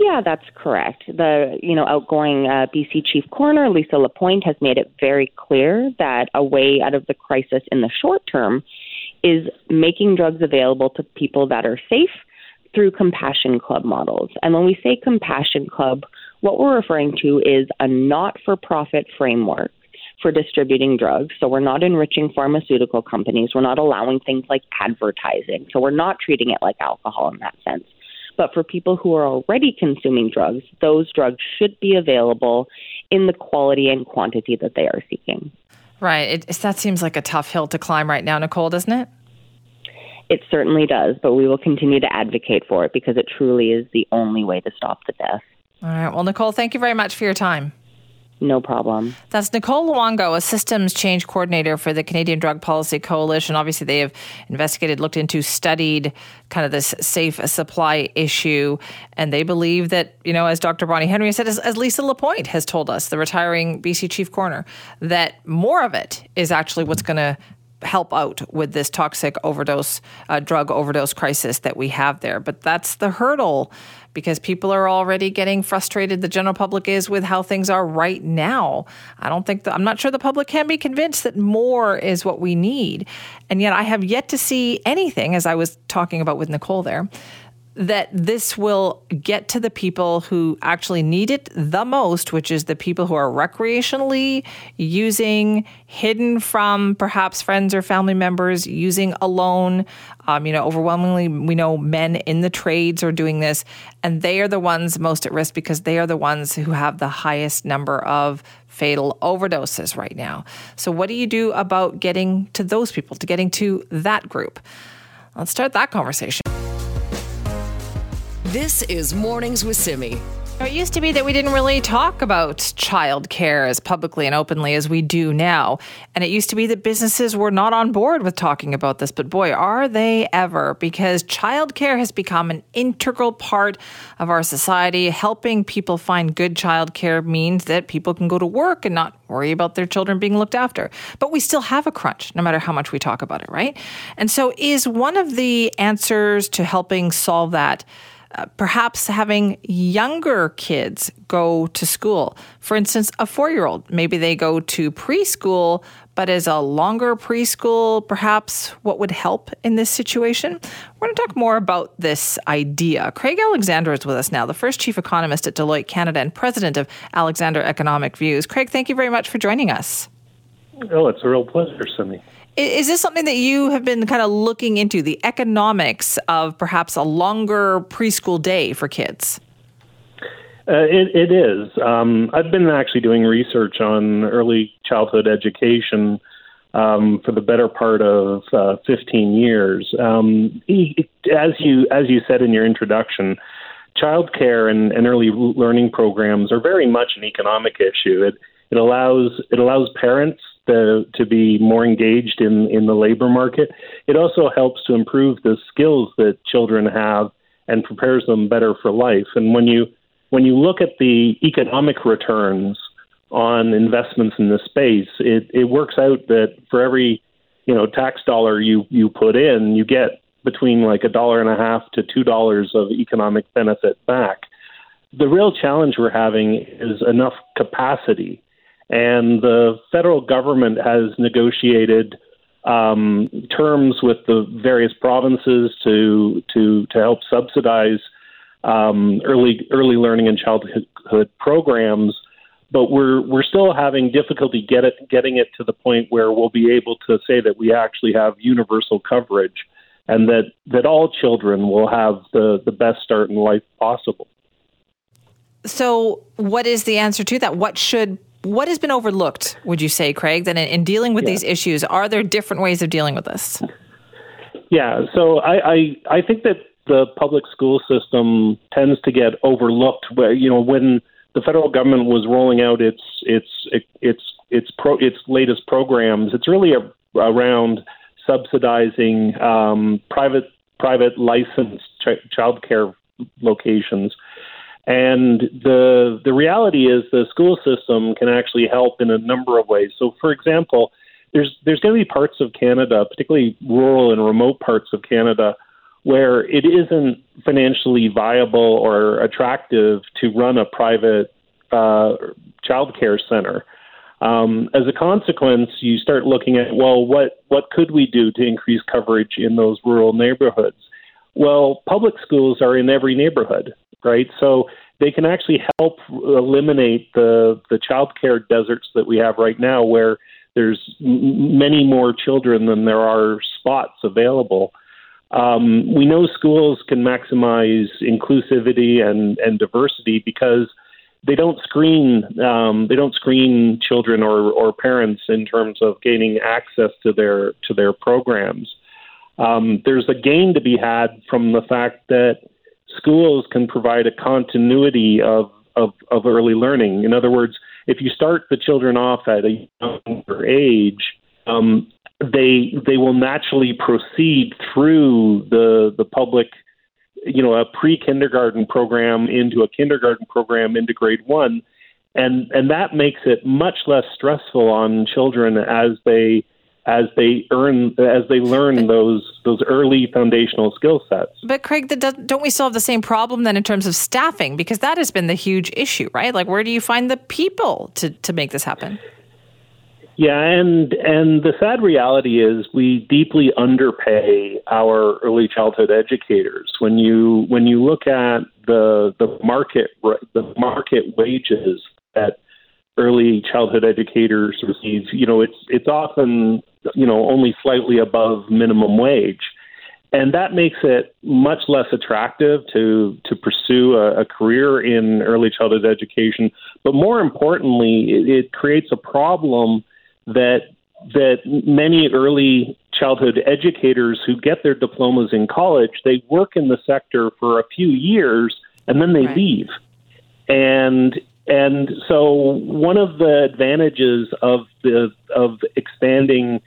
Yeah, that's correct. The you know outgoing uh, BC Chief Coroner Lisa Lapointe has made it very clear that a way out of the crisis in the short term is making drugs available to people that are safe through compassion club models. And when we say compassion club, what we're referring to is a not-for-profit framework for distributing drugs. So we're not enriching pharmaceutical companies. We're not allowing things like advertising. So we're not treating it like alcohol in that sense. But for people who are already consuming drugs, those drugs should be available in the quality and quantity that they are seeking. Right. It, that seems like a tough hill to climb right now, Nicole, doesn't it? It certainly does, but we will continue to advocate for it because it truly is the only way to stop the death. All right. Well, Nicole, thank you very much for your time. No problem. That's Nicole Luongo, a systems change coordinator for the Canadian Drug Policy Coalition. Obviously, they have investigated, looked into, studied kind of this safe supply issue. And they believe that, you know, as Dr. Bonnie Henry said, as, as Lisa Lapointe has told us, the retiring BC chief coroner, that more of it is actually what's going to help out with this toxic overdose, uh, drug overdose crisis that we have there. But that's the hurdle because people are already getting frustrated. The general public is with how things are right now. I don't think that, I'm not sure the public can be convinced that more is what we need. And yet I have yet to see anything, as I was talking about with Nicole there, that this will get to the people who actually need it the most, which is the people who are recreationally using, hidden from perhaps friends or family members, using alone. Um, you know, overwhelmingly, we know men in the trades are doing this, and they are the ones most at risk because they are the ones who have the highest number of fatal overdoses right now. So, what do you do about getting to those people, to getting to that group? Let's start that conversation. This is Mornings with Simi. It used to be that we didn't really talk about childcare as publicly and openly as we do now. And it used to be that businesses were not on board with talking about this. But boy, are they ever, because childcare has become an integral part of our society. Helping people find good childcare means that people can go to work and not worry about their children being looked after. But we still have a crunch, no matter how much we talk about it, right? And so, is one of the answers to helping solve that? Perhaps having younger kids go to school. For instance, a four year old, maybe they go to preschool, but as a longer preschool, perhaps what would help in this situation? We're going to talk more about this idea. Craig Alexander is with us now, the first chief economist at Deloitte Canada and president of Alexander Economic Views. Craig, thank you very much for joining us. Oh, it's a real pleasure, Simi. Is this something that you have been kind of looking into, the economics of perhaps a longer preschool day for kids? Uh, it, it is. Um, I've been actually doing research on early childhood education um, for the better part of uh, 15 years. Um, as you as you said in your introduction, childcare and, and early learning programs are very much an economic issue. It it allows it allows parents to, to be more engaged in, in the labor market. It also helps to improve the skills that children have and prepares them better for life. And when you when you look at the economic returns on investments in this space, it, it works out that for every you know tax dollar you you put in, you get between like a dollar and a half to two dollars of economic benefit back. The real challenge we're having is enough capacity and the federal government has negotiated um, terms with the various provinces to to to help subsidize um, early early learning and childhood programs. But we're we're still having difficulty get it, getting it to the point where we'll be able to say that we actually have universal coverage, and that that all children will have the the best start in life possible. So, what is the answer to that? What should what has been overlooked, would you say, Craig, that in, in dealing with yeah. these issues, are there different ways of dealing with this? Yeah, so I, I, I think that the public school system tends to get overlooked. Where you know when the federal government was rolling out its its its its pro, its latest programs, it's really a, around subsidizing um, private private licensed ch- child care locations and the the reality is the school system can actually help in a number of ways. So, for example, there's there's going to be parts of Canada, particularly rural and remote parts of Canada, where it isn't financially viable or attractive to run a private uh, child care center. Um, as a consequence, you start looking at well, what what could we do to increase coverage in those rural neighborhoods? Well, public schools are in every neighborhood right? So they can actually help eliminate the the child care deserts that we have right now, where there's many more children than there are spots available. Um, we know schools can maximize inclusivity and, and diversity because they don't screen um, they don't screen children or, or parents in terms of gaining access to their to their programs. Um, there's a gain to be had from the fact that schools can provide a continuity of, of, of early learning. In other words, if you start the children off at a younger age, um, they they will naturally proceed through the the public, you know, a pre kindergarten program into a kindergarten program into grade one, and and that makes it much less stressful on children as they as they earn as they learn those those early foundational skill sets. But Craig, don't we still have the same problem then in terms of staffing? Because that has been the huge issue, right? Like, where do you find the people to to make this happen? Yeah, and and the sad reality is we deeply underpay our early childhood educators. When you when you look at the the market the market wages that early childhood educators receive, you know, it's it's often you know only slightly above minimum wage, and that makes it much less attractive to to pursue a, a career in early childhood education. But more importantly, it, it creates a problem that that many early childhood educators who get their diplomas in college, they work in the sector for a few years and then they right. leave. And and so one of the advantages of the of expanding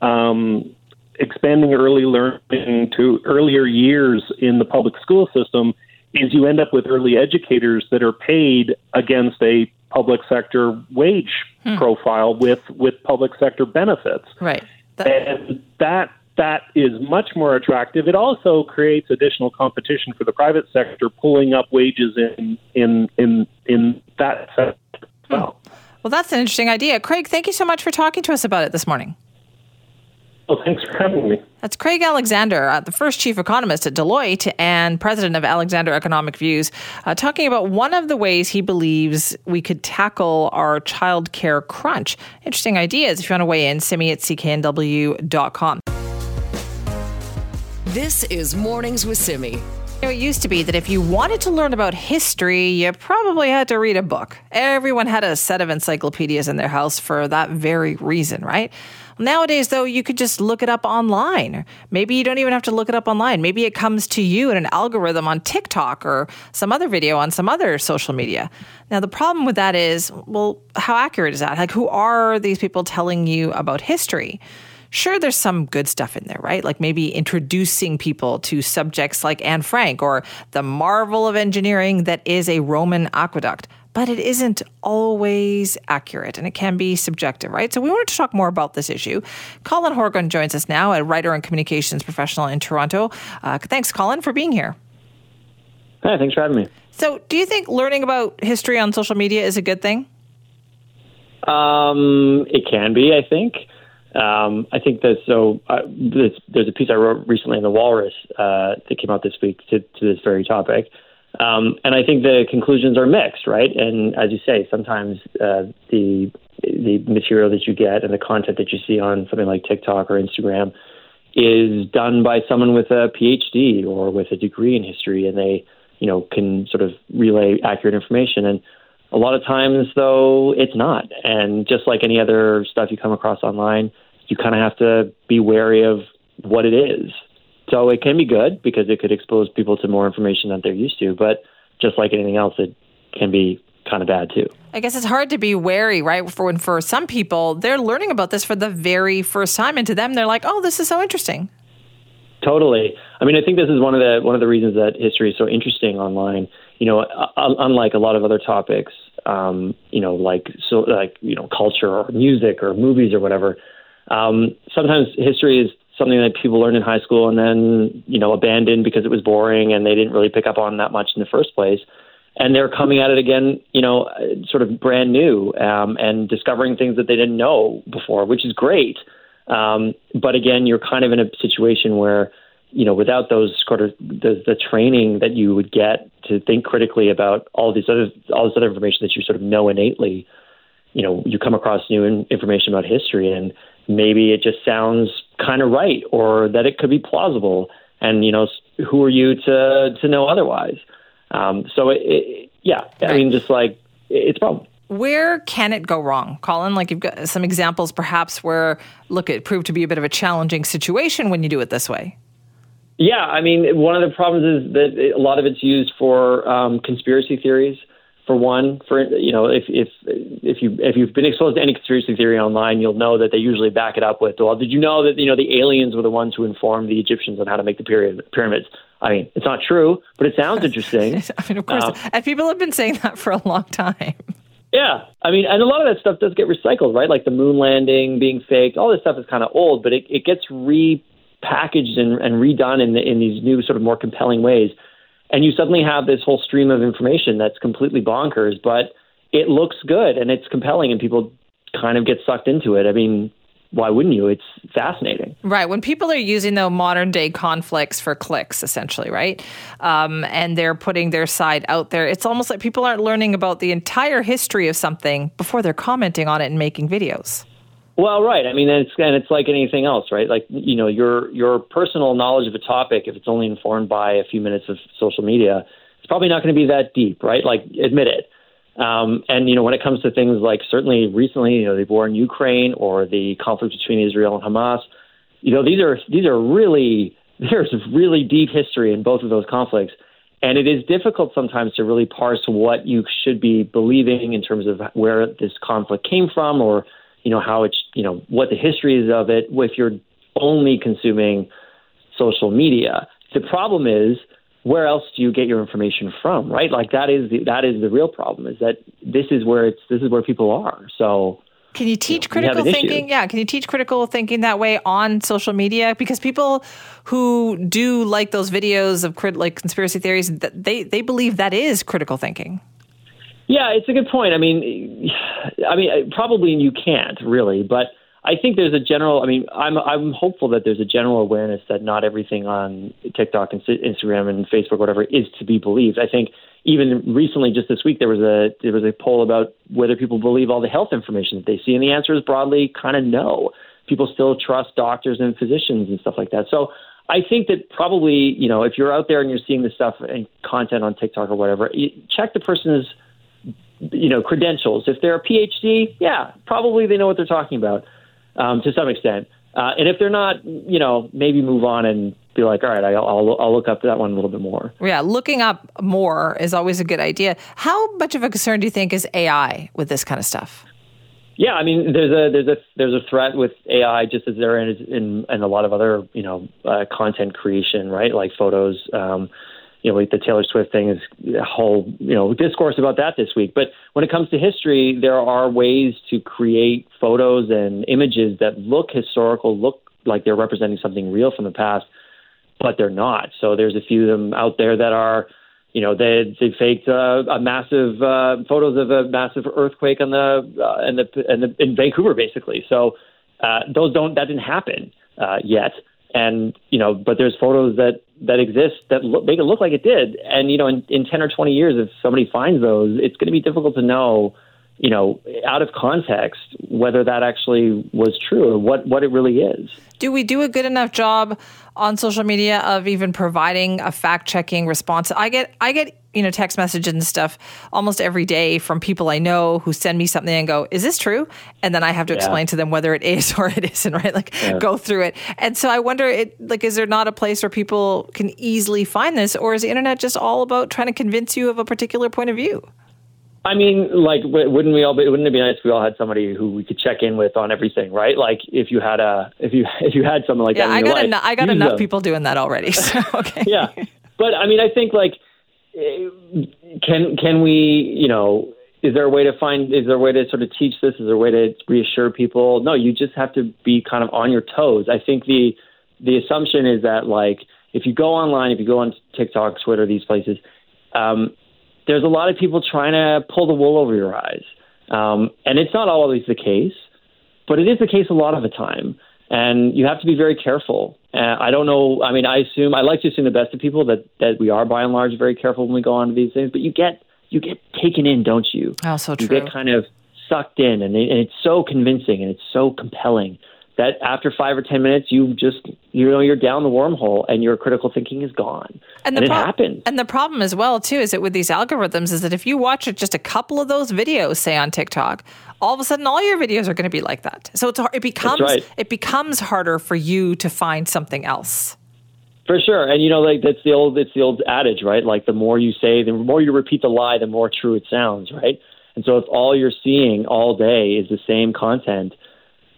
um, expanding early learning to earlier years in the public school system is you end up with early educators that are paid against a public sector wage hmm. profile with with public sector benefits. Right. That- and that that is much more attractive. It also creates additional competition for the private sector, pulling up wages in in in in that sector as hmm. well. Well, that's an interesting idea. Craig, thank you so much for talking to us about it this morning. Well, thanks for having me. That's Craig Alexander, uh, the first chief economist at Deloitte and president of Alexander Economic Views, uh, talking about one of the ways he believes we could tackle our child care crunch. Interesting ideas. If you want to weigh in, send me at cknw.com. This is Mornings with Simi. It used to be that if you wanted to learn about history, you probably had to read a book. Everyone had a set of encyclopedias in their house for that very reason, right? Nowadays, though, you could just look it up online. Maybe you don't even have to look it up online. Maybe it comes to you in an algorithm on TikTok or some other video on some other social media. Now, the problem with that is, well, how accurate is that? Like, who are these people telling you about history? Sure, there's some good stuff in there, right? Like maybe introducing people to subjects like Anne Frank or the marvel of engineering that is a Roman aqueduct but it isn't always accurate and it can be subjective, right? So we wanted to talk more about this issue. Colin Horgan joins us now, a writer and communications professional in Toronto. Uh, thanks, Colin, for being here. Hi, thanks for having me. So, do you think learning about history on social media is a good thing? Um, it can be, I think. Um, I think that so. Uh, there's, there's, a piece I wrote recently in the Walrus uh, that came out this week to, to this very topic, um, and I think the conclusions are mixed, right? And as you say, sometimes uh, the the material that you get and the content that you see on something like TikTok or Instagram is done by someone with a PhD or with a degree in history, and they, you know, can sort of relay accurate information. And a lot of times, though, it's not. And just like any other stuff you come across online, you kind of have to be wary of what it is. So it can be good because it could expose people to more information that they're used to. But just like anything else, it can be kind of bad too. I guess it's hard to be wary, right? For when for some people, they're learning about this for the very first time, and to them, they're like, "Oh, this is so interesting." Totally. I mean, I think this is one of the one of the reasons that history is so interesting online. You know, unlike a lot of other topics, um, you know, like so like you know culture or music or movies or whatever. Um, sometimes history is something that people learn in high school and then you know abandon because it was boring and they didn't really pick up on that much in the first place. And they're coming at it again, you know, sort of brand new um, and discovering things that they didn't know before, which is great. Um, but again, you're kind of in a situation where you know, without those sort of the, the training that you would get to think critically about all these other all this other information that you sort of know innately, you know, you come across new in, information about history, and maybe it just sounds kind of right, or that it could be plausible, and you know, who are you to to know otherwise? Um, so, it, it, yeah. I mean, just like it's a problem where can it go wrong, Colin? Like you've got some examples, perhaps, where look, it proved to be a bit of a challenging situation when you do it this way. Yeah, I mean, one of the problems is that a lot of it's used for um, conspiracy theories. For one, for you know, if if if you if you've been exposed to any conspiracy theory online, you'll know that they usually back it up with, "Well, did you know that you know the aliens were the ones who informed the Egyptians on how to make the pyramid, pyramids?" I mean, it's not true, but it sounds interesting. I mean, of course, um, and people have been saying that for a long time. Yeah, I mean, and a lot of that stuff does get recycled, right? Like the moon landing being faked. All this stuff is kind of old, but it, it gets repackaged and, and redone in in these new sort of more compelling ways, and you suddenly have this whole stream of information that's completely bonkers, but it looks good and it's compelling, and people kind of get sucked into it. I mean, why wouldn't you? It's fascinating. Right. When people are using the modern day conflicts for clicks, essentially, right? Um, and they're putting their side out there, it's almost like people aren't learning about the entire history of something before they're commenting on it and making videos. Well, right. I mean, and it's and it's like anything else, right? Like you know, your your personal knowledge of a topic, if it's only informed by a few minutes of social media, it's probably not going to be that deep, right? Like, admit it. Um, and you know, when it comes to things like certainly recently, you know, the war in Ukraine or the conflict between Israel and Hamas, you know, these are these are really there's really deep history in both of those conflicts, and it is difficult sometimes to really parse what you should be believing in terms of where this conflict came from, or you know how it's you know what the history is of it if you're only consuming social media. The problem is where else do you get your information from, right? Like that is the, that is the real problem is that this is where it's this is where people are. So can you teach you know, critical thinking? Issue. Yeah, can you teach critical thinking that way on social media? Because people who do like those videos of crit- like conspiracy theories, they they believe that is critical thinking. Yeah, it's a good point. I mean, I mean, probably you can't really, but I think there's a general. I mean, I'm I'm hopeful that there's a general awareness that not everything on TikTok and Instagram and Facebook, whatever, is to be believed. I think even recently, just this week, there was a there was a poll about whether people believe all the health information that they see, and the answer is broadly kind of no. People still trust doctors and physicians and stuff like that. So I think that probably you know if you're out there and you're seeing this stuff and content on TikTok or whatever, check the person's you know credentials. If they're a PhD, yeah, probably they know what they're talking about um, to some extent. Uh, and if they're not, you know, maybe move on and be like, all right, I'll, I'll, I'll look up that one a little bit more. Yeah, looking up more is always a good idea. How much of a concern do you think is AI with this kind of stuff? Yeah, I mean, there's a there's a there's a threat with AI just as there is in in a lot of other you know uh, content creation, right? Like photos. Um, you know, like the Taylor Swift thing is a whole, you know, discourse about that this week. But when it comes to history, there are ways to create photos and images that look historical, look like they're representing something real from the past, but they're not. So there's a few of them out there that are, you know, they they faked uh, a massive uh, photos of a massive earthquake on the uh, in the in, the, in Vancouver, basically. So uh, those don't that didn't happen uh, yet and you know, but there's photos that that exist that look, make it look like it did. And you know, in, in 10 or 20 years, if somebody finds those, it's going to be difficult to know, you know, out of context whether that actually was true or what what it really is. Do we do a good enough job on social media of even providing a fact checking response? I get I get you know, text messages and stuff almost every day from people I know who send me something and go, "Is this true?" And then I have to yeah. explain to them whether it is or it isn't. Right? Like yeah. go through it. And so I wonder, it like, is there not a place where people can easily find this, or is the internet just all about trying to convince you of a particular point of view? I mean, like, wouldn't we all? Be, wouldn't it be nice if we all had somebody who we could check in with on everything, right? Like, if you had a, if you if you had something like yeah, that. I got life, enough. I got enough them. people doing that already. So, okay. yeah, but I mean, I think like can can we you know is there a way to find is there a way to sort of teach this is there a way to reassure people no you just have to be kind of on your toes i think the the assumption is that like if you go online if you go on tiktok twitter these places um, there's a lot of people trying to pull the wool over your eyes um, and it's not always the case but it is the case a lot of the time and you have to be very careful. Uh, I don't know. I mean, I assume I like to assume the best of people that that we are by and large very careful when we go on to these things. But you get you get taken in, don't you? Oh, so true. You get kind of sucked in, and, it, and it's so convincing and it's so compelling that after five or ten minutes, you just you know you're down the wormhole and your critical thinking is gone. And, and it pro- happens. And the problem as well too is that with these algorithms is that if you watch just a couple of those videos, say on TikTok, all of a sudden all your videos are going to be like that. So it's it becomes right. it becomes harder for you to find something else. For sure, and you know, like that's the old it's the old adage, right? Like the more you say, the more you repeat the lie, the more true it sounds, right? And so if all you're seeing all day is the same content,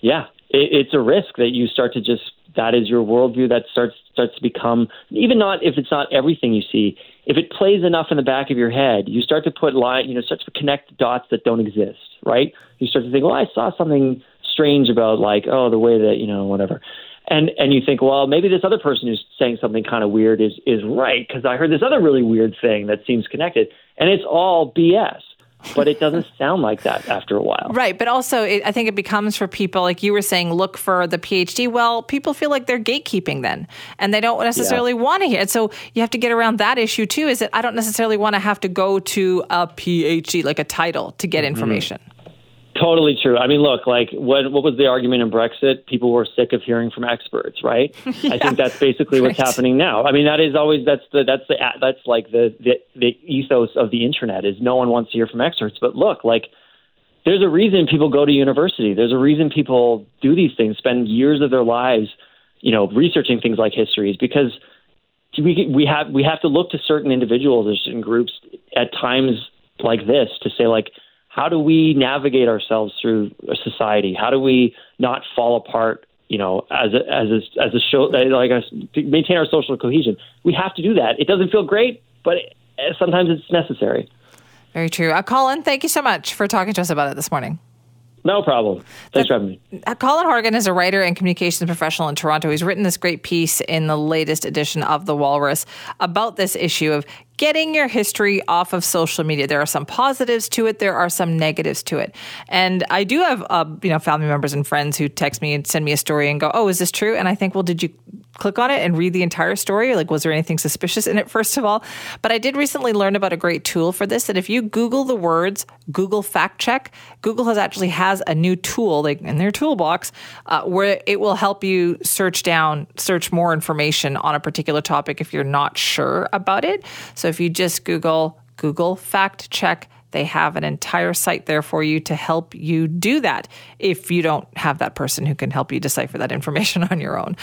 yeah, it, it's a risk that you start to just that is your worldview that starts starts to become even not if it's not everything you see, if it plays enough in the back of your head, you start to put line, you know, start to connect dots that don't exist, right? You start to think, well, I saw something strange about like, oh, the way that you know, whatever, and and you think, well, maybe this other person who's saying something kind of weird is is right because I heard this other really weird thing that seems connected, and it's all BS but it doesn't sound like that after a while. Right. But also, it, I think it becomes for people, like you were saying, look for the PhD. Well, people feel like they're gatekeeping then, and they don't necessarily yeah. want to hear it. So you have to get around that issue too. Is that I don't necessarily want to have to go to a PhD, like a title, to get mm-hmm. Totally true. I mean, look, like what what was the argument in Brexit? People were sick of hearing from experts, right? yeah, I think that's basically right. what's happening now. I mean, that is always that's the that's the that's like the, the the ethos of the internet is no one wants to hear from experts. But look, like there's a reason people go to university. There's a reason people do these things, spend years of their lives, you know, researching things like histories because we we have we have to look to certain individuals or certain groups at times like this to say like how do we navigate ourselves through society? How do we not fall apart? You know, as a as a as a show, like a, maintain our social cohesion. We have to do that. It doesn't feel great, but sometimes it's necessary. Very true. Uh, Colin, thank you so much for talking to us about it this morning. No problem. Thanks for having me. Uh, Colin Horgan is a writer and communications professional in Toronto. He's written this great piece in the latest edition of The Walrus about this issue of getting your history off of social media. There are some positives to it. There are some negatives to it. And I do have, uh, you know, family members and friends who text me and send me a story and go, "Oh, is this true?" And I think, "Well, did you click on it and read the entire story? Like, was there anything suspicious in it, first of all? But I did recently learn about a great tool for this that if you Google the words Google fact check, Google has actually has a new tool like in their toolbox uh, where it will help you search down, search more information on a particular topic if you're not sure about it. So if you just Google Google fact check, they have an entire site there for you to help you do that if you don't have that person who can help you decipher that information on your own.